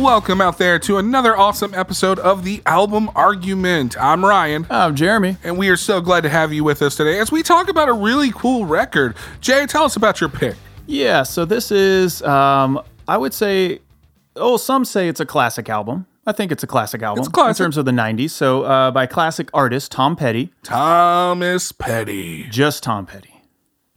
welcome out there to another awesome episode of the Album Argument. I'm Ryan. I'm Jeremy. And we are so glad to have you with us today as we talk about a really cool record. Jay, tell us about your pick. Yeah, so this is, um, I would say, oh, some say it's a classic album. I think it's a classic album It's classic. in terms of the 90s. So uh, by classic artist Tom Petty, Thomas Petty. just Tom Petty.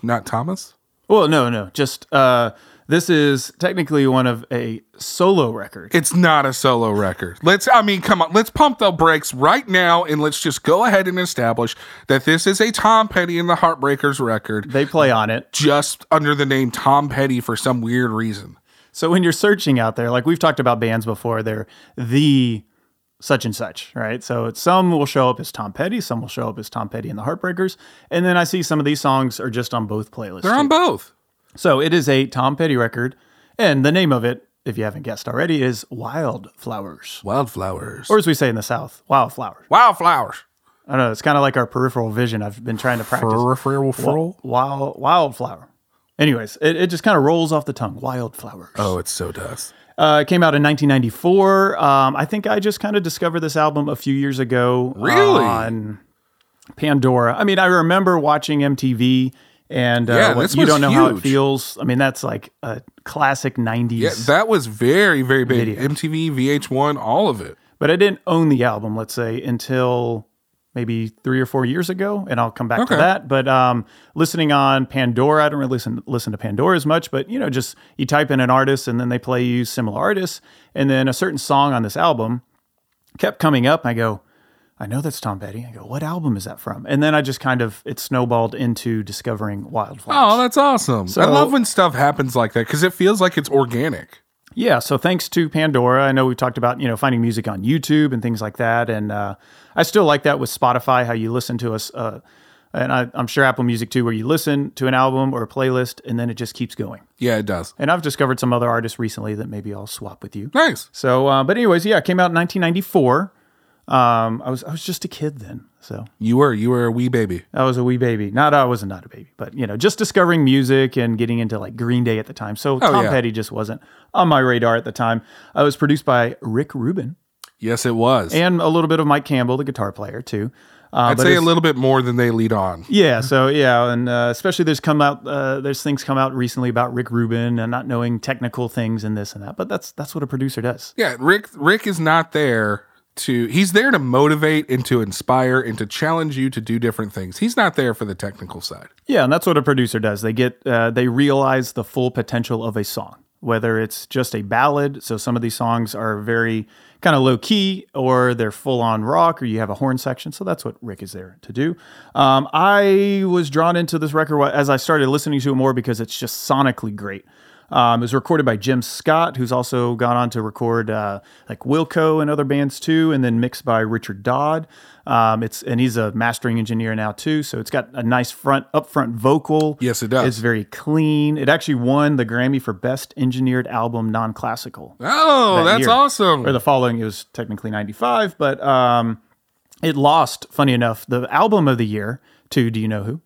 Not Thomas? Well, no, no, just uh, this is technically one of a solo record. It's not a solo record. Let's, I mean, come on, let's pump the brakes right now and let's just go ahead and establish that this is a Tom Petty and the Heartbreakers record, They play on it. just under the name Tom Petty for some weird reason. So when you're searching out there, like we've talked about bands before, they're the such and such, right? So it's, some will show up as Tom Petty, some will show up as Tom Petty and the Heartbreakers, and then I see some of these songs are just on both playlists. They're too. on both. So it is a Tom Petty record, and the name of it, if you haven't guessed already, is Wildflowers, Wildflowers. or as we say in the South, Wildflowers. Wildflowers. I don't know. It's kind of like our peripheral vision. I've been trying to practice. Peripheral? Wild, wildflower. Anyways, it, it just kind of rolls off the tongue. Wildflowers. Oh, it so does. Uh, it came out in 1994. Um, I think I just kind of discovered this album a few years ago. Really? On Pandora. I mean, I remember watching MTV and uh, Yeah, what, you don't know how it feels. I mean, that's like a classic 90s. Yeah, that was very, very big. Video. MTV, VH1, all of it. but I didn't own the album, let's say, until maybe three or four years ago, and I'll come back Okay. to that. But um, listening on Pandora, I don't really listen listen to Pandora as much, but you know, just you type in an artist and then they play you similar artists, and then a certain song on this album kept coming up. And I go, I know that's Tom Petty. I go, what album is that from? And then I just kind of it snowballed into discovering Wildflowers. Oh, that's awesome. I love when stuff happens like that because it feels like it's organic. Yeah, so thanks to Pandora, I know we talked about you know finding music on YouTube and things like that, and uh, I still like that with Spotify, how you listen to us, uh, and I, I'm sure Apple Music too, where you listen to an album or a playlist, and then it just keeps going. Yeah, it does. And I've discovered some other artists recently that maybe I'll swap with you. Nice. So, uh, but anyways, yeah, it came out in 1994. Um, I was I was just a kid then, so You were, you were a wee baby. I was a wee baby. Not I wasn't not a baby, but you know, just discovering music and getting into like Green Day at the time. So Tom Oh, yeah. Petty just wasn't on my radar at the time. I was produced by Rick Rubin Yes, it was. and a little bit of Mike Campbell, the guitar player too. Uh, I'd say a little bit more than they lead on. yeah, so yeah, and uh, especially there's come out uh, there's things come out recently about Rick Rubin and not knowing technical things and this and that. But that's that's what a producer does. Yeah, Rick. Rick is not there to. He's there to motivate and to inspire and to challenge you to do different things. He's not there for the technical side. Yeah, and that's what a producer does. They get uh, they realize the full potential of a song, whether it's just a ballad. So some of these songs are very kind of low key, or they're full on rock, or you have a horn section. So that's what Rick is there to do. Um, I was drawn into this record as I started listening to it more because it's just sonically great. Um, it was recorded by Jim Scott, who's also gone on to record uh, like Wilco and other bands too, and then mixed by Richard Dodd. Um, it's and he's a mastering engineer now too, so it's got a nice front upfront vocal. Yes, it does. It's very clean. It actually won the Grammy for Best Engineered Album Non-Classical. Oh, that that's year. awesome. Or the following, it was technically '95, but um, it lost. Funny enough, the album of the year to Do you know who?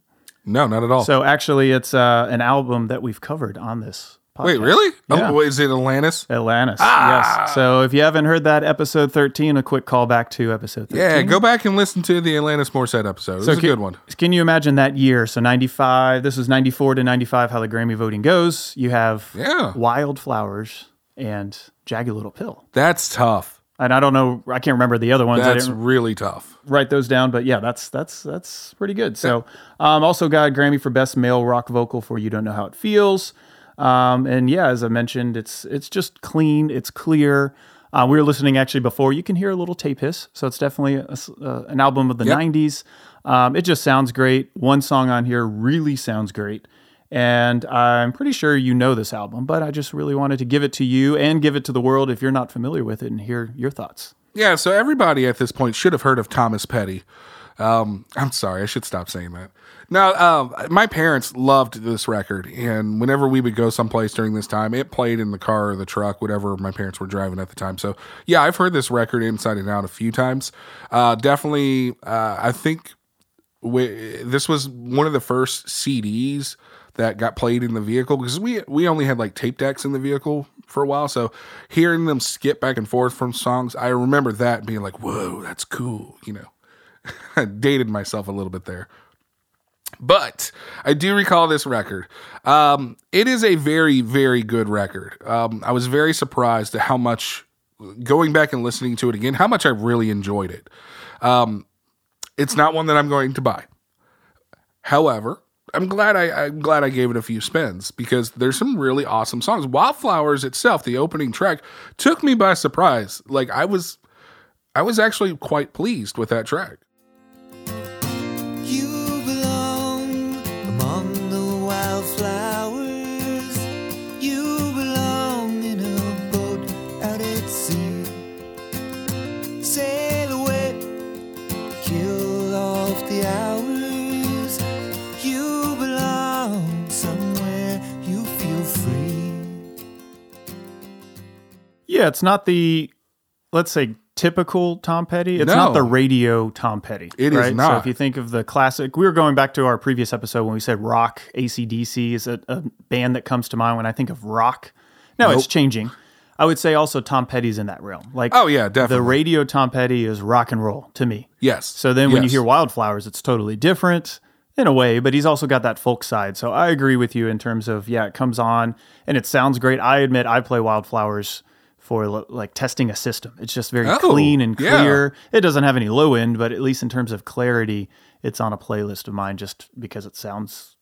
no, not at all. So actually, it's uh, an album that we've covered on this. Podcast. Wait, really? Yeah. Oh, what, is it Alanis? Alanis. Ah! Yes. So if you haven't heard that episode 13, a quick callback to episode 13. Yeah, go back and listen to the Alanis Morissette episode. It was a good one. Can you imagine that year? So 95, this was 94 to 95, how the Grammy voting goes. You have Yeah. Wildflowers and Jagged Little Pill. That's tough. And I don't know, I can't remember the other ones. That's really tough. write those down, but yeah, that's that's that's pretty good. So, um, also got a Grammy for best male rock vocal for "You Don't Know How It Feels," um, and yeah, as I mentioned, it's it's just clean, it's clear. Uh, we were listening actually before. You can hear a little tape hiss, so it's definitely a uh, an album of the Yep. '90s. Um, it just sounds great. One song on here really sounds great. And I'm pretty sure you know this album, but I just really wanted to give it to you and give it to the world if you're not familiar with it and hear your thoughts. Yeah, so everybody at this point should have heard of Thomas Petty. Um, I'm sorry, I should stop saying that. Now, um, my parents loved this record, and whenever we would go someplace during this time, it played in the car or the truck, whatever my parents were driving at the time. So, yeah, I've heard this record inside and out a few times. Uh, definitely, uh, I think we, this was one of the first CDs that got played in the vehicle because we we only had like tape decks in the vehicle for a while. So hearing them skip back and forth from songs, I remember that being like, "Whoa, that's cool," you know. Dated myself a little bit there. But I do recall this record. Um, it is a very, very good record. Um, I was very surprised at how much, going back and listening to it again, how much I really enjoyed it. Um, it's not one that I'm going to buy. However, I'm glad I, I'm glad I gave it a few spins because there's some really awesome songs. Wildflowers itself, the opening track, took me by surprise. Like I was, I was actually quite pleased with that track. Yeah, it's not the let's say typical Tom Petty. It's No. not the radio Tom Petty. It is right? So not. if you think of the classic, we were going back to our previous episode when we said rock. ACDC is a, a band that comes to mind when I think of rock. Now it's changing. I would say also Tom Petty's in that realm. Like Oh yeah, definitely. the radio Tom Petty is rock and roll to me. yes. So then when you hear Wildflowers, it's totally different in a way, but he's also got that folk side. So I agree with you in terms of, yeah, it comes on and it sounds great. I admit I play Wildflowers for l- like testing a system. It's just very Oh, clean and yeah. clear. It doesn't have any low end, but at least in terms of clarity, it's on a playlist of mine just because it sounds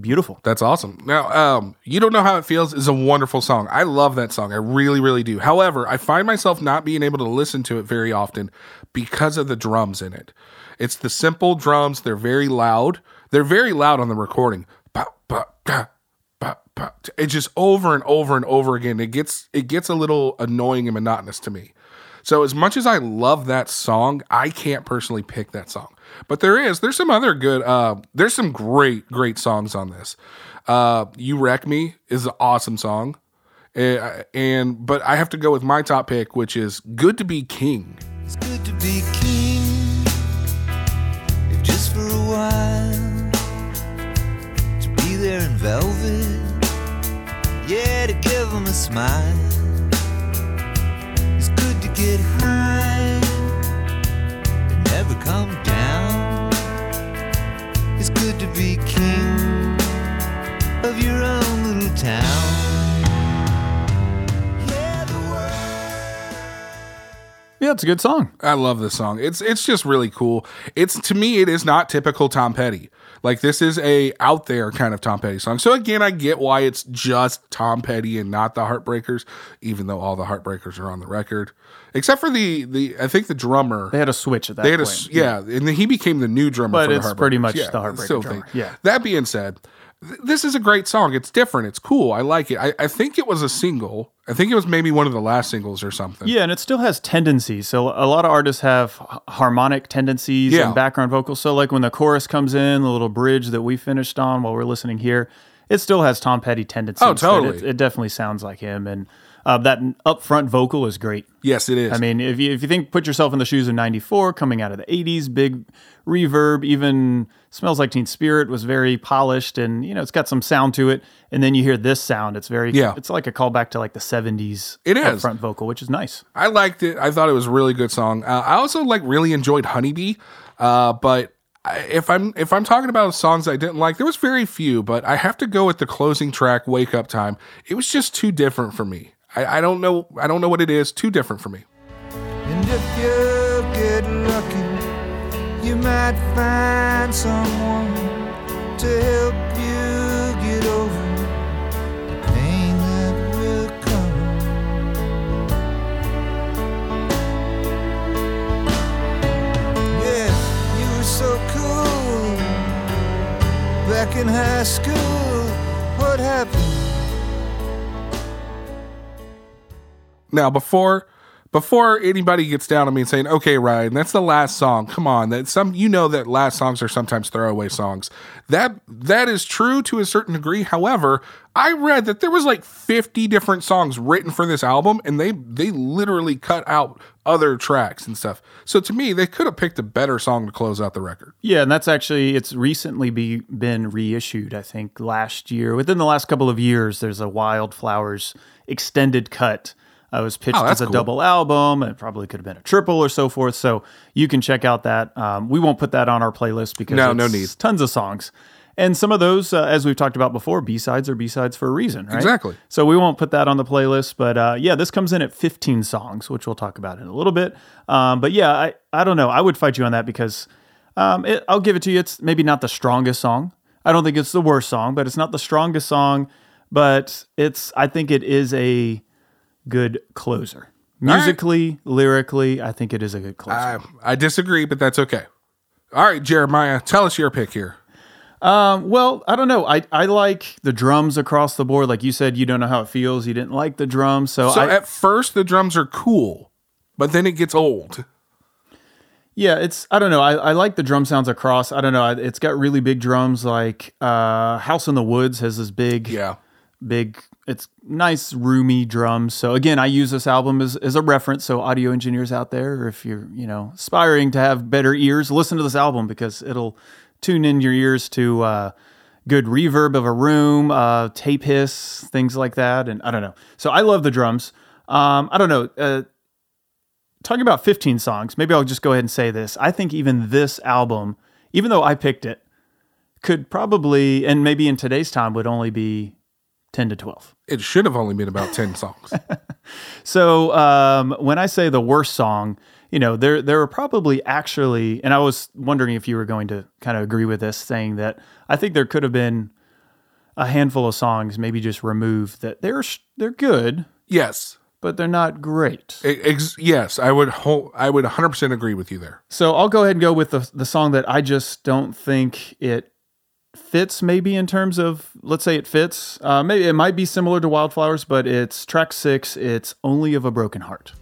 beautiful. That's awesome. Now, um, You Don't Know How It Feels is a wonderful song. I love that song. I really, really do. However, I find myself not being able to listen to it very often because of the drums in it. It's the simple drums. They're very loud. They're very loud on the recording. Ba, ba, ga, ba, ba. It's just over and over and over again. It gets it gets a little annoying and monotonous to me. So as much as I love that song, I can't personally pick that song. But there is there's some other good uh there's some great great songs on this. Uh You Wreck Me is an awesome song. Uh, and but I have to go with my top pick which is Good to Be King. It's good to be king, if just for a while. To be there in velvet, yeah, to give them a smile. It's good to get high and never come down. It's good to be king of your own little town. Yeah, it's a good song. I love this song. It's it's just really cool. It's to me it is not typical Tom Petty. Like this is a out there kind of Tom Petty song. So again, I get why it's just Tom Petty and not the Heartbreakers, even though all the Heartbreakers are on the record, except for the the I think the drummer. They had a switch at that They had point. s- yeah, and then he became the new drummer. But for the it's pretty much Yeah, the Heartbreaker still drummer. think- Yeah. That being said, this is a great song. It's different. It's cool. I like it. I, I think it was a single. I think it was maybe one of the last singles or something. Yeah, and it still has tendencies. So a lot of artists have harmonic tendencies Yeah. and background vocals. So like when the chorus comes in, the little bridge that we finished on while we're listening here, it still has Tom Petty tendencies. Oh, totally. It, it definitely sounds like him, and uh, that upfront vocal is great. Yes, it is. I mean, if you if you think put yourself in the shoes of '94, coming out of the '80s, big reverb, even "Smells Like Teen Spirit" was very polished, and you know it's got some sound to it. And then you hear this sound; it's very Yeah. it's like a callback to like the '70s. It is. upfront vocal, which is nice. I liked it. I thought it was a really good song. Uh, I also like really enjoyed Honeybee, uh, but if I'm if I'm talking about songs I didn't like, there was very few. But I have to go with the closing track, "Wake Up Time." It was just too different for me. I, I don't know. I don't know what it is. Too different for me. And if you get lucky, you might find someone to help you Now, before before anybody gets down on me and saying, "Okay, Ryan, that's the last song. Come on, that some you know that last songs are sometimes throwaway songs." That that is true to a certain degree. However, I read that there was like 50 different songs written for this album and they they literally cut out other tracks and stuff. So to me, they could have picked a better song to close out the record. Yeah, and that's actually it's recently be, been reissued. I think last year, within the last couple of years, there's a Wildflowers extended cut. It was pitched Oh, as a cool. double album. It probably could have been a triple or so forth. So you can check out that. Um, we won't put that on our playlist because No, no need. Tons of songs, and some of those, uh, as we've talked about before, B sides are B sides for a reason, right? Exactly. So we won't put that on the playlist, but uh, yeah, this comes in at 15 songs, which we'll talk about in a little bit. Um, but yeah, I, I don't know. I would fight you on that because um, it, I'll give it to you. It's maybe not the strongest song. I don't think it's the worst song, but it's not the strongest song. But it's I think it is a good closer. right. Musically, lyrically, I think it is a good closer. I, I disagree, but that's okay. All right, Jeremiah, tell us your pick here. Um, well, I don't know. I, I like the drums across the board. Like you said, you don't know how it feels. You didn't like the drums, so, So I, at first the drums are cool, but then it gets old. Yeah, it's I don't know. I, I like the drum sounds across. I don't know. It's got really big drums. Like uh, House in the Woods has this big, Yeah. big. It's nice, roomy drums. So again, I use this album as, as a reference. So audio engineers out there, if you're you know aspiring to have better ears, listen to this album because it'll tune in your ears to uh, good reverb of a room, uh, tape hiss, things like that. And I don't know. So I love the drums. Um, I don't know. Uh, talking about 15 songs, maybe I'll just go ahead and say this. I think even this album, even though I picked it, could probably, and maybe in today's time, would only be 10 to 12. It should have only been about 10 songs. So um, when I say the worst song, you know, there there were probably actually, and I was wondering if you were going to kind of agree with this, saying that I think there could have been a handful of songs, maybe just removed that they're they're good, yes. but they're not great. Ex- yes, I would ho- I would 100% agree with you there. So I'll go ahead and go with the the song that I just don't think it fits. Maybe in terms of let's say it fits. Uh, maybe it might be similar to Wildflowers, but it's track six. It's only of a broken heart.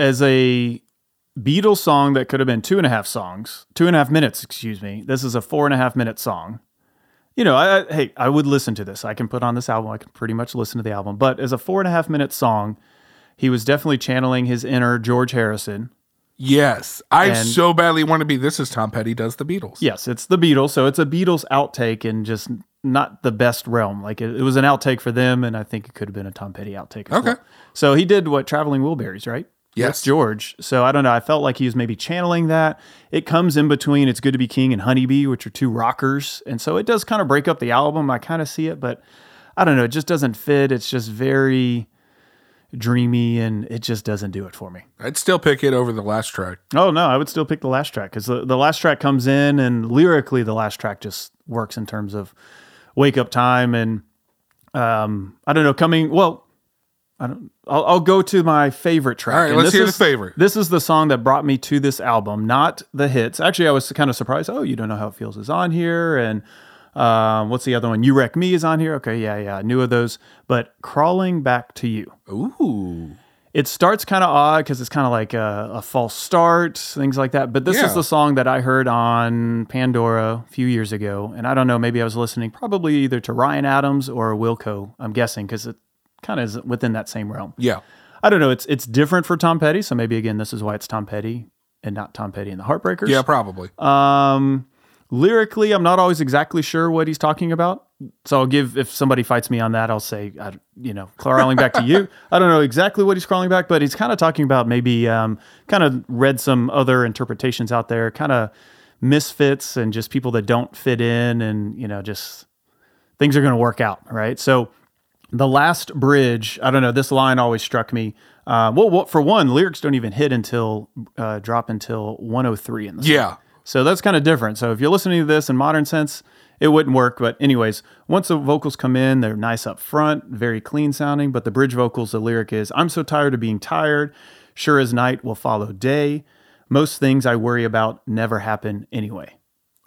As a Beatles song that could have been two and a half songs, two and a half minutes, excuse me. This is a four and a half minute song. You know, I, I, hey, I would listen to this. I can put on this album. I can pretty much listen to the album. But as a four and a half minute song, he was definitely channeling his inner George Harrison. Yes. I And- so badly want to be this is Tom Petty does the Beatles. Yes, it's the Beatles, so it's a Beatles outtake and just not the best realm. Like it, it was an outtake for them, and I think it could have been a Tom Petty outtake. Okay. well. So he did what Traveling Wilburys, right? Yes. George. So I don't know. I felt like he was maybe channeling that. It comes in between "It's Good to Be King" and "Honeybee," which are two rockers, and so it does kind of break up the album. I kind of see it, but I don't know. It just doesn't fit. It's just very dreamy, and it just doesn't do it for me. I'd still pick it over the last track. Oh no, I would still pick the last track because the, the last track comes in and lyrically the last track just works in terms of wake up time and um I don't know coming well I don't I'll, I'll go to my favorite track. All right, And let's this hear the is- favorite. This is the song that brought me to this album, not the hits. Actually, I was kind of surprised. Oh, you don't know how it feels is on here and um, what's the other one? You Wreck Me is on here. Okay, yeah, yeah, I knew of those. But Crawling Back to You Ooh. it starts kind of odd because it's kind of like a, a false start, things like that. But this Yeah. is the song that I heard on Pandora a few years ago, and I don't know, maybe I was listening probably either to Ryan Adams or Wilco. I'm guessing because kind of is within that same realm. Yeah. I don't know. It's it's different for Tom Petty, so maybe again this is why it's Tom Petty and not Tom Petty and the Heartbreakers. Yeah, probably. Um, lyrically, I'm not always exactly sure what he's talking about. So I'll give if somebody fights me on that, I'll say, I, you know, crawling back to you. I don't know exactly what he's crawling back, but he's kind of talking about maybe um, kind of read some other interpretations out there, kind of misfits and just people that don't fit in, and you know, just things are going to work out, right? So the last bridge, I don't know, this line always struck me. Uh, well, well, for one, lyrics don't even hit until uh, drop until 103 in the song. Yeah. So that's kind of different. So if you're listening to this in modern sense, it wouldn't work. But anyways, once the vocals come in, they're nice up front, very clean sounding. But the bridge vocals, the lyric is, "I'm so tired of being tired. Sure as night will follow day. Most things I worry about never happen anyway."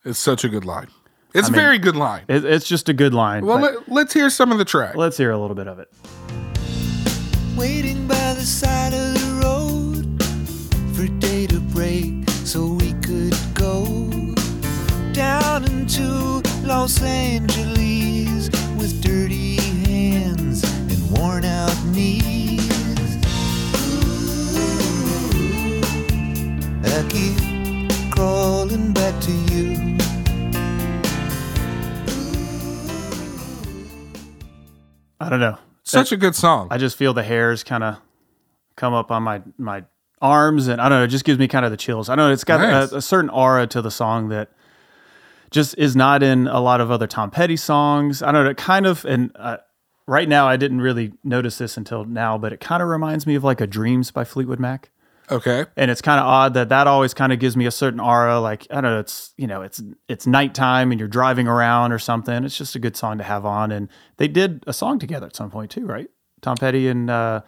It's such a good line. It's a very good line. It, it's just a good line. Well, but let, us hear some of the track. let's hear a little bit of it. Waiting by the side of the road for day to break so we could go down into Los Angeles with dirty hands and worn out knees. I don't know. Such a good song. I just feel the hairs kind of come up on my my arms, and I don't know. It just gives me kind of the chills. I don't know. It's got Nice. a, a certain aura to the song that just is not in a lot of other Tom Petty songs. I don't know. It kind of and uh, right now I didn't really notice this until now, but it kind of reminds me of like a Dreams by Fleetwood Mac. Okay. And it's kind of odd that that always kind of gives me a certain aura. Like I don't know, it's you know, it's it's nighttime and you're driving around or something. It's just a good song to have on. And they did a song together at some point too, right? Tom Petty and uh,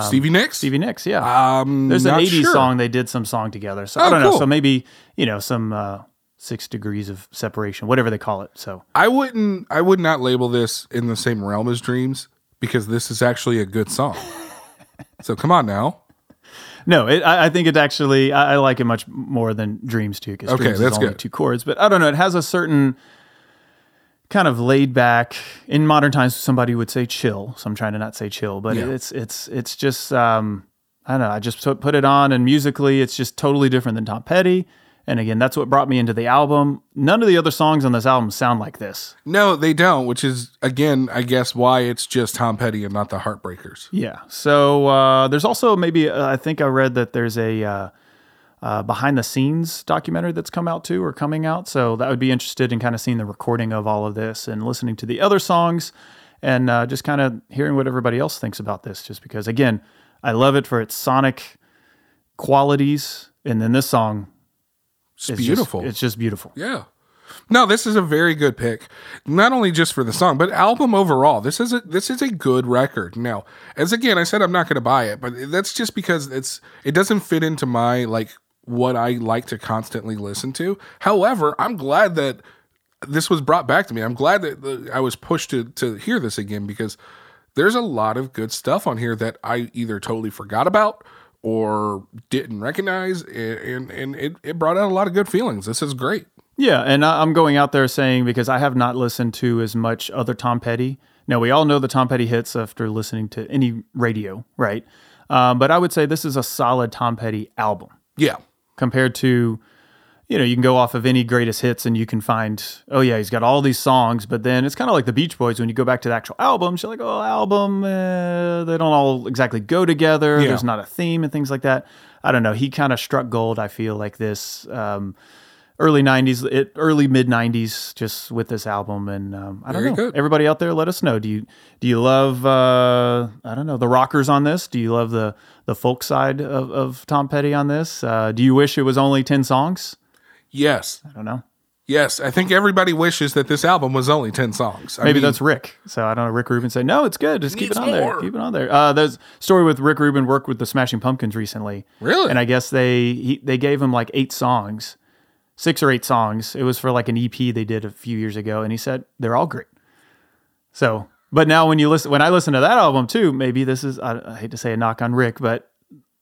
Stevie Nicks? Stevie Nicks, yeah. Um, There's an not 80s sure. song they did some song together. So Oh, I don't know. So maybe you know some uh, six degrees of separation, whatever they call it. So I wouldn't. I would not label this in the same realm as Dreams because this is actually a good song. so come on now. No, it, I, I think it actually I, I like it much more than Dreams too because Okay, Dreams that's is only good. two chords. But I don't know. It has a certain kind of laid back. In modern times, somebody would say chill. So I'm trying to not say chill, but Yeah. it's it's it's just um, I don't know. I just put put it on, and musically, it's just totally different than Tom Petty. And again, that's what brought me into the album. None of the other songs on this album sound like this. No, they don't. Which is again, I guess, why it's just Tom Petty and not the Heartbreakers. Yeah. So uh, there's also maybe uh, I think I read that there's a uh, uh, behind the scenes documentary that's come out too or coming out. So that would be interested in kind of seeing the recording of all of this and listening to the other songs and uh, just kind of hearing what everybody else thinks about this. Just because again, I love it for its sonic qualities, and then this song It's just- beautiful. it's just beautiful. Yeah. No, this is a very good pick. Not only just for the song, but album overall. This is a this is a good record. Now, as again, I said I'm not going to buy it, but that's just because it's it doesn't fit into my like what I like to constantly listen to. However, I'm glad that this was brought back to me. I'm glad that I was pushed to to hear this again because there's a lot of good stuff on here that I either totally forgot about or didn't recognize and and it, it brought out a lot of good feelings. This is great. Yeah, and I'm going out there saying because I have not listened to as much other Tom Petty. Now we all know the Tom Petty hits after listening to any radio, right? Um, but I would say this is a solid Tom Petty album Yeah. compared to, you know, you can go off of any greatest hits and you can find, oh yeah, he's got all these songs, but then it's kind of like the Beach Boys when you go back to the actual albums, you're like, oh, album, eh, they don't all exactly go together. Yeah. There's not a theme and things like that. I don't know. He kind of struck gold. I feel like this. Um, early 90s it early mid 90s just with this album and um, i don't Very know good. everybody out there let us know do you do you love uh, i don't know the rockers on this do you love the the folk side of, of tom petty on this uh, do you wish it was only 10 songs Yes. i don't know. Yes. I think everybody wishes that this album was only 10 songs. I maybe mean, that's rick. So i don't know. Rick rubin said no it's good. Just keep it on there. keep it on there. Uh, there's story with rick rubin worked with the smashing pumpkins recently. Really? and i guess they he, they gave him like eight songs six or eight songs. It was for like an ep they did a few years ago. And he said they're all great. So but now when you listen when i listen to that album too maybe this is i, I hate to say a knock on rick but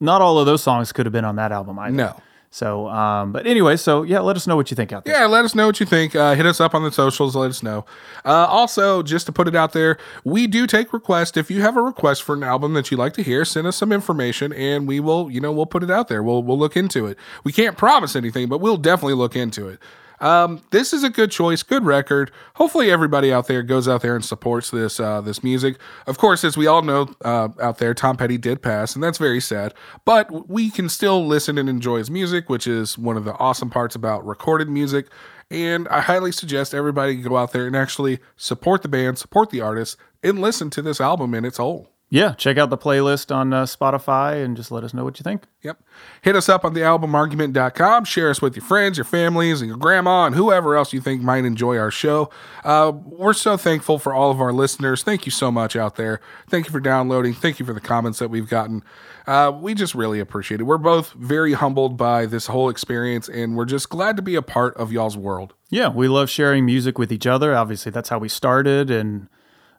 not all of those songs could have been on that album either. No. So um but anyway so yeah let us know what you think out there Yeah, let us know what you think. Uh, hit us up on the socials. Let us know. Uh, also, just to put it out there, we do take requests. If you have a request for an album that you'd like to hear, send us some information, and we will, you know, we'll put it out there. We'll we'll look into it. We can't promise anything, but we'll definitely look into it. Um, this is a good choice, good record. Hopefully, everybody out there goes out there and supports this uh, this music. Of course, as we all know uh, out there, Tom Petty did pass, and that's very sad. But we can still listen and enjoy his music, which is one of the awesome parts about recorded music. And I highly suggest everybody go out there and actually support the band, support the artist, and listen to this album in its whole. Yeah, check out the playlist on uh, Spotify and just let us know what you think. Yep. Hit us up on the albumargument.com. Share us with your friends, your families, and your grandma, and whoever else you think might enjoy our show. Uh, we're so thankful for all of our listeners. Thank you so much out there. Thank you for downloading. Thank you for the comments that we've gotten. Uh, we just really appreciate it. We're both very humbled by this whole experience, and we're just glad to be a part of y'all's world. Yeah, we love sharing music with each other. Obviously, that's how we started, and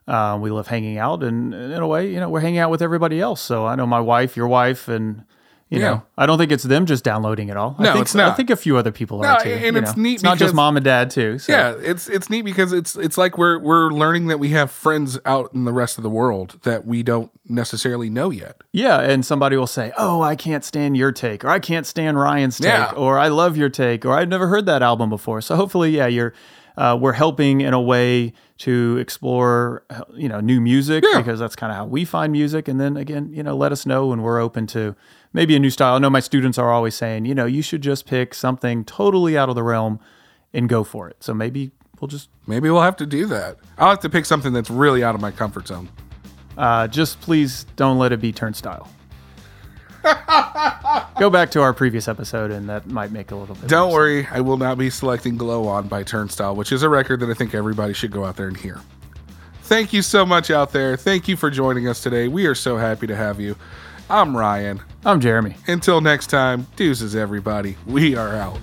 uh, we love hanging out. And in a way, you know, we're hanging out with everybody else. So I know my wife, your wife, and you Yeah. know, I don't think it's them just downloading it all. I No, think, it's not. I think a few other people No, are too. and it's know. neat It's not because- just mom and dad too. So. Yeah, it's it's neat because it's it's like we're we're learning that we have friends out in the rest of the world that we don't necessarily know yet. Yeah, and somebody will say, "Oh, I can't stand your take," or "I can't stand Ryan's take," Yeah. or "I love your take," or "I've never heard that album before." So hopefully, yeah, you're uh, we're helping in a way to explore, you know, new music Yeah. because that's kind of how we find music. And then again, you know, let us know when we're open to maybe a new style. I know my students are always saying, you know, you should just pick something totally out of the realm and go for it. So maybe we'll just Maybe we'll have to do that. I'll have to pick something that's really out of my comfort zone. Uh, just please don't let it be turnstile. Go back to our previous episode, and that might make a little bit. Don't worry, I will not be selecting Glow On by Turnstile, which is a record that I think everybody should go out there and hear. Thank you so much out there. Thank you for joining us today. We are so happy to have you. I'm Ryan. I'm Jeremy. Until next time, deuces, everybody. We are out.